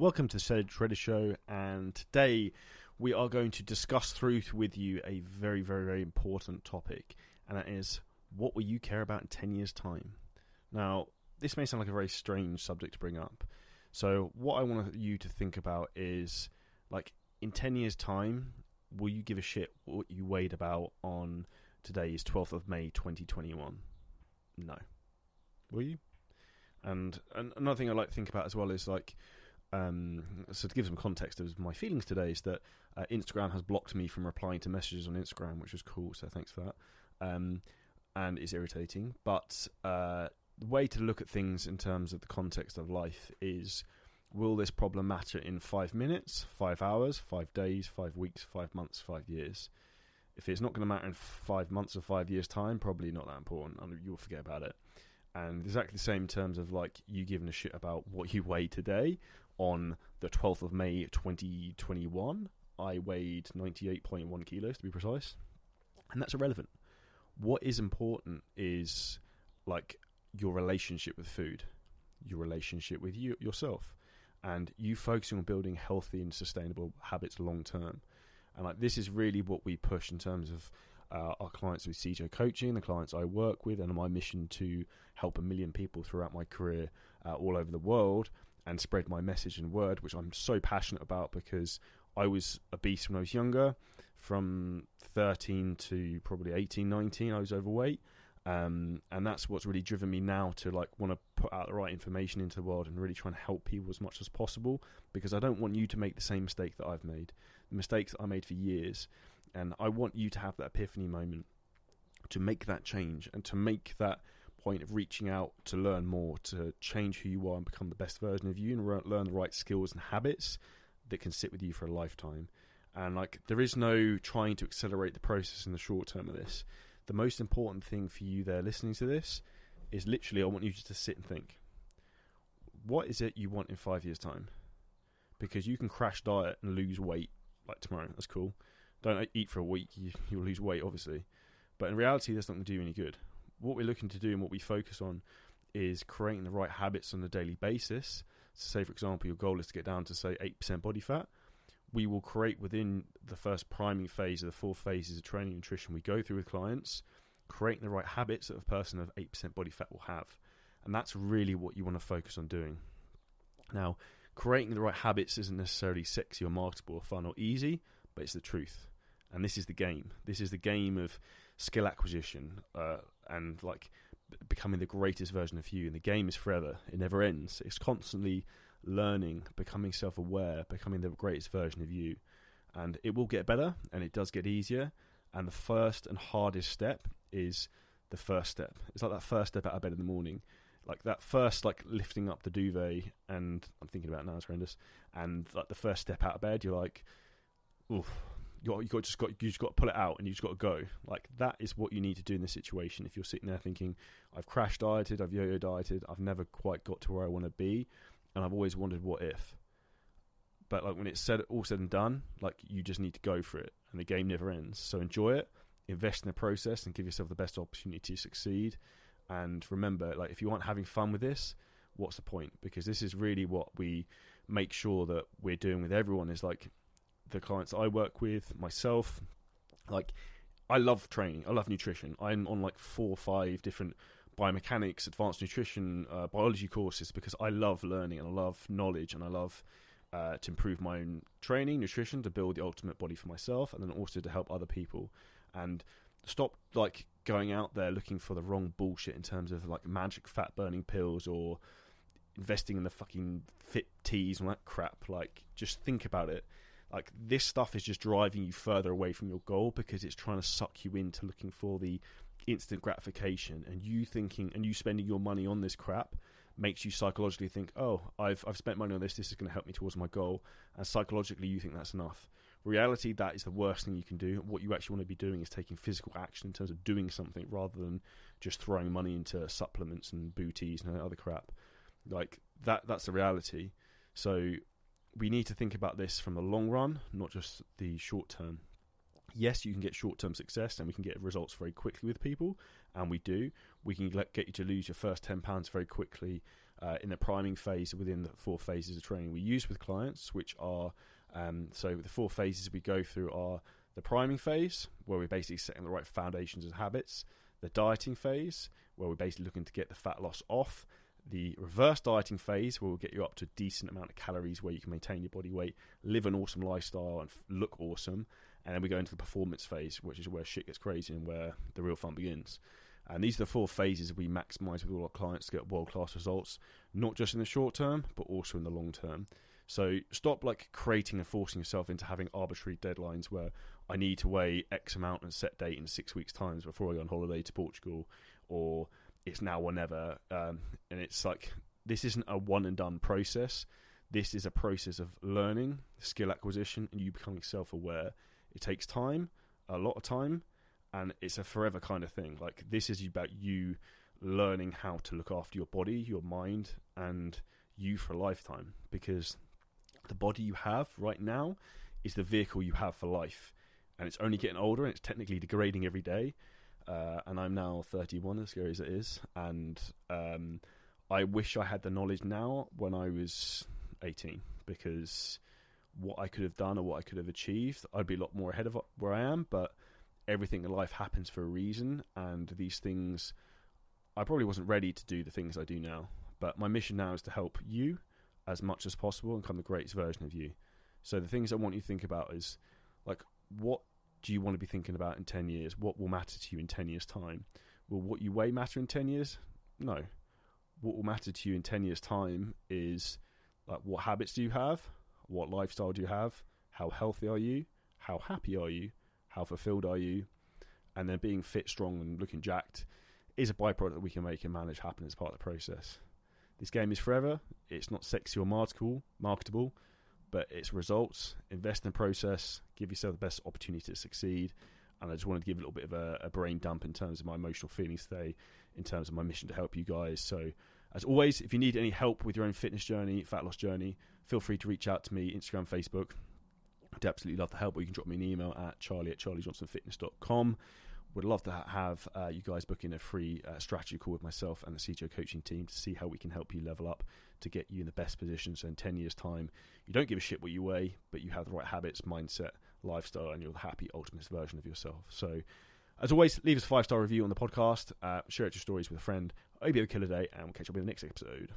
Welcome to the Shredder Show, and today we are going to discuss through with you a very, very, very important topic, and that is what will you care about in 10 years' time? Now, this may sound like a very strange subject to bring up. So, what I want you to think about is like in 10 years' time, will you give a shit what you weighed about on today's 12th of May 2021? No. Will you? And, and another thing I like to think about as well is like, um, so to give some context of my feelings today is that uh, Instagram has blocked me from replying to messages on Instagram, which is cool. So thanks for that. Um, and it's irritating, but uh, the way to look at things in terms of the context of life is: will this problem matter in five minutes, five hours, five days, five weeks, five months, five years? If it's not going to matter in five months or five years' time, probably not that important. And you'll forget about it and exactly the same terms of like you giving a shit about what you weigh today. On the 12th of May 2021 I weighed 98.1 kilos to be precise. And that's irrelevant. What is important is like your relationship with food your relationship with you yourself and you focusing on building healthy and sustainable habits long term. And like this is really what we push in terms of uh, our clients with CJ Coaching, the clients I work with, and my mission to help a million people throughout my career uh, all over the world and spread my message and word, which I'm so passionate about because I was obese when I was younger. From 13 to probably 18, 19, I was overweight. Um, and that's what's really driven me now to like want to put out the right information into the world and really try and help people as much as possible because I don't want you to make the same mistake that I've made, the mistakes that I made for years, and I want you to have that epiphany moment to make that change and to make that point of reaching out to learn more, to change who you are and become the best version of you and re- learn the right skills and habits that can sit with you for a lifetime. And like, there is no trying to accelerate the process in the short term of this. The most important thing for you there listening to this is literally, I want you just to sit and think. What is it you want in five years' time? Because you can crash diet and lose weight like tomorrow. That's cool don't eat for a week, you, you'll lose weight, obviously. But in reality, that's not going to do you any good. What we're looking to do and what we focus on is creating the right habits on a daily basis. So, say, for example, your goal is to get down to, say, 8% body fat. We will create within the first priming phase of the four phases of training nutrition we go through with clients, creating the right habits that a person of 8% body fat will have. And that's really what you want to focus on doing. Now, creating the right habits isn't necessarily sexy or marketable or fun or easy, but it's the truth and this is the game. This is the game of skill acquisition uh, and like becoming the greatest version of you. And the game is forever; it never ends. It's constantly learning, becoming self-aware, becoming the greatest version of you. And it will get better, and it does get easier. And the first and hardest step is the first step. It's like that first step out of bed in the morning. Like that first, like lifting up the duvet, and I'm thinking about it now, it's horrendous. And like the first step out of bed, you're like, oof, you got, just got you just got to pull it out and you just got to go. Like that is what you need to do in this situation. If you're sitting there thinking, I've crash dieted, I've yo-yo dieted, I've never quite got to where I want to be, and I've always wondered what if. But like when it's said all said and done, like you just need to go for it, and the game never ends. So enjoy it, invest in the process, and give yourself the best opportunity to succeed. And remember, like if you aren't having fun with this, what's the point? Because this is really what we make sure that we're doing with everyone is like the clients I work with, myself, like I love training. I love nutrition. I'm on like four or five different biomechanics, advanced nutrition, uh, biology courses because I love learning and I love knowledge and I love uh, to improve my own training, nutrition, to build the ultimate body for myself, and then also to help other people. And stop like going out there looking for the wrong bullshit in terms of like magic fat burning pills or investing in the fucking fit teas and that crap. Like, just think about it like this stuff is just driving you further away from your goal because it's trying to suck you into looking for the instant gratification. And you thinking and you spending your money on this crap makes you psychologically think oh i've i've spent money on this this is going to help me towards my goal. And psychologically you think that's enough. Reality that is the worst thing you can do. What you actually want to be doing is taking physical action in terms of doing something rather than just throwing money into supplements and booties and other crap. Like that that's the reality. So we need to think about this from the long run, not just the short term. Yes, you can get short term success and we can get results very quickly with people, and we do. We can get you to lose your first £10 very quickly uh, in the priming phase within the four phases of training we use with clients, which are um, so the four phases we go through are the priming phase, where we're basically setting the right foundations and habits, the dieting phase, where we're basically looking to get the fat loss off, the reverse dieting phase, where we'll get you up to a decent amount of calories where you can maintain your body weight, live an awesome lifestyle, and look awesome. And then we go into the performance phase, which is where shit gets crazy and where the real fun begins. And these are the four phases we maximise with all our clients to get world class results, not just in the short term, but also in the long term. So stop like creating and forcing yourself into having arbitrary deadlines where I need to weigh X amount and set date in six weeks' times before I go on holiday to Portugal, or it's now or never. Um, and it's like this isn't a one and done process. This is a process of learning, skill acquisition, and you becoming self aware. It takes time, a lot of time, and it's a forever kind of thing. Like this is about you learning how to look after your body, your mind, and you for a lifetime. Because the body you have right now is the vehicle you have for life, and it's only getting older and it's technically degrading every day. Uh, and I'm now 31, as scary as it is, and um, I wish I had the knowledge now when I was 18 because what I could have done or what I could have achieved, I'd be a lot more ahead of where I am. But everything in life happens for a reason, and these things, I probably wasn't ready to do the things I do now. But my mission now is to help you as much as possible and become the greatest version of you. So the things I want you to think about is like what do you want to be thinking about in 10 years? What will matter to you in 10 years' time? Will what you weigh matter in 10 years? No. What will matter to you in 10 years' time is like what habits do you have? What lifestyle do you have? How healthy are you? How happy are you? How fulfilled are you? And then being fit, strong, and looking jacked is a byproduct that we can make and manage happen as part of the process. This game is forever. It's not sexy or marketable, marketable but it's results. Invest in the process. Give yourself the best opportunity to succeed. And I just wanted to give a little bit of a, a brain dump in terms of my emotional feelings today, in terms of my mission to help you guys. So, as always, if you need any help with your own fitness journey, fat loss journey, feel free to reach out to me, Instagram, Facebook. I'd absolutely love to help, or you can drop me an email at charlie at charliejohnsonfitness.com. Would love to have uh, you guys book in a free uh, strategy call with myself and the CJ coaching team to see how we can help you level up to get you in the best position. So in 10 years' time, you don't give a shit what you weigh, but you have the right habits, mindset, lifestyle, and you're the happy, ultimate version of yourself. So as always, leave us a five star review on the podcast, uh, share it to your stories with a friend. I hope you have a killer day, and we'll catch you up in the next episode.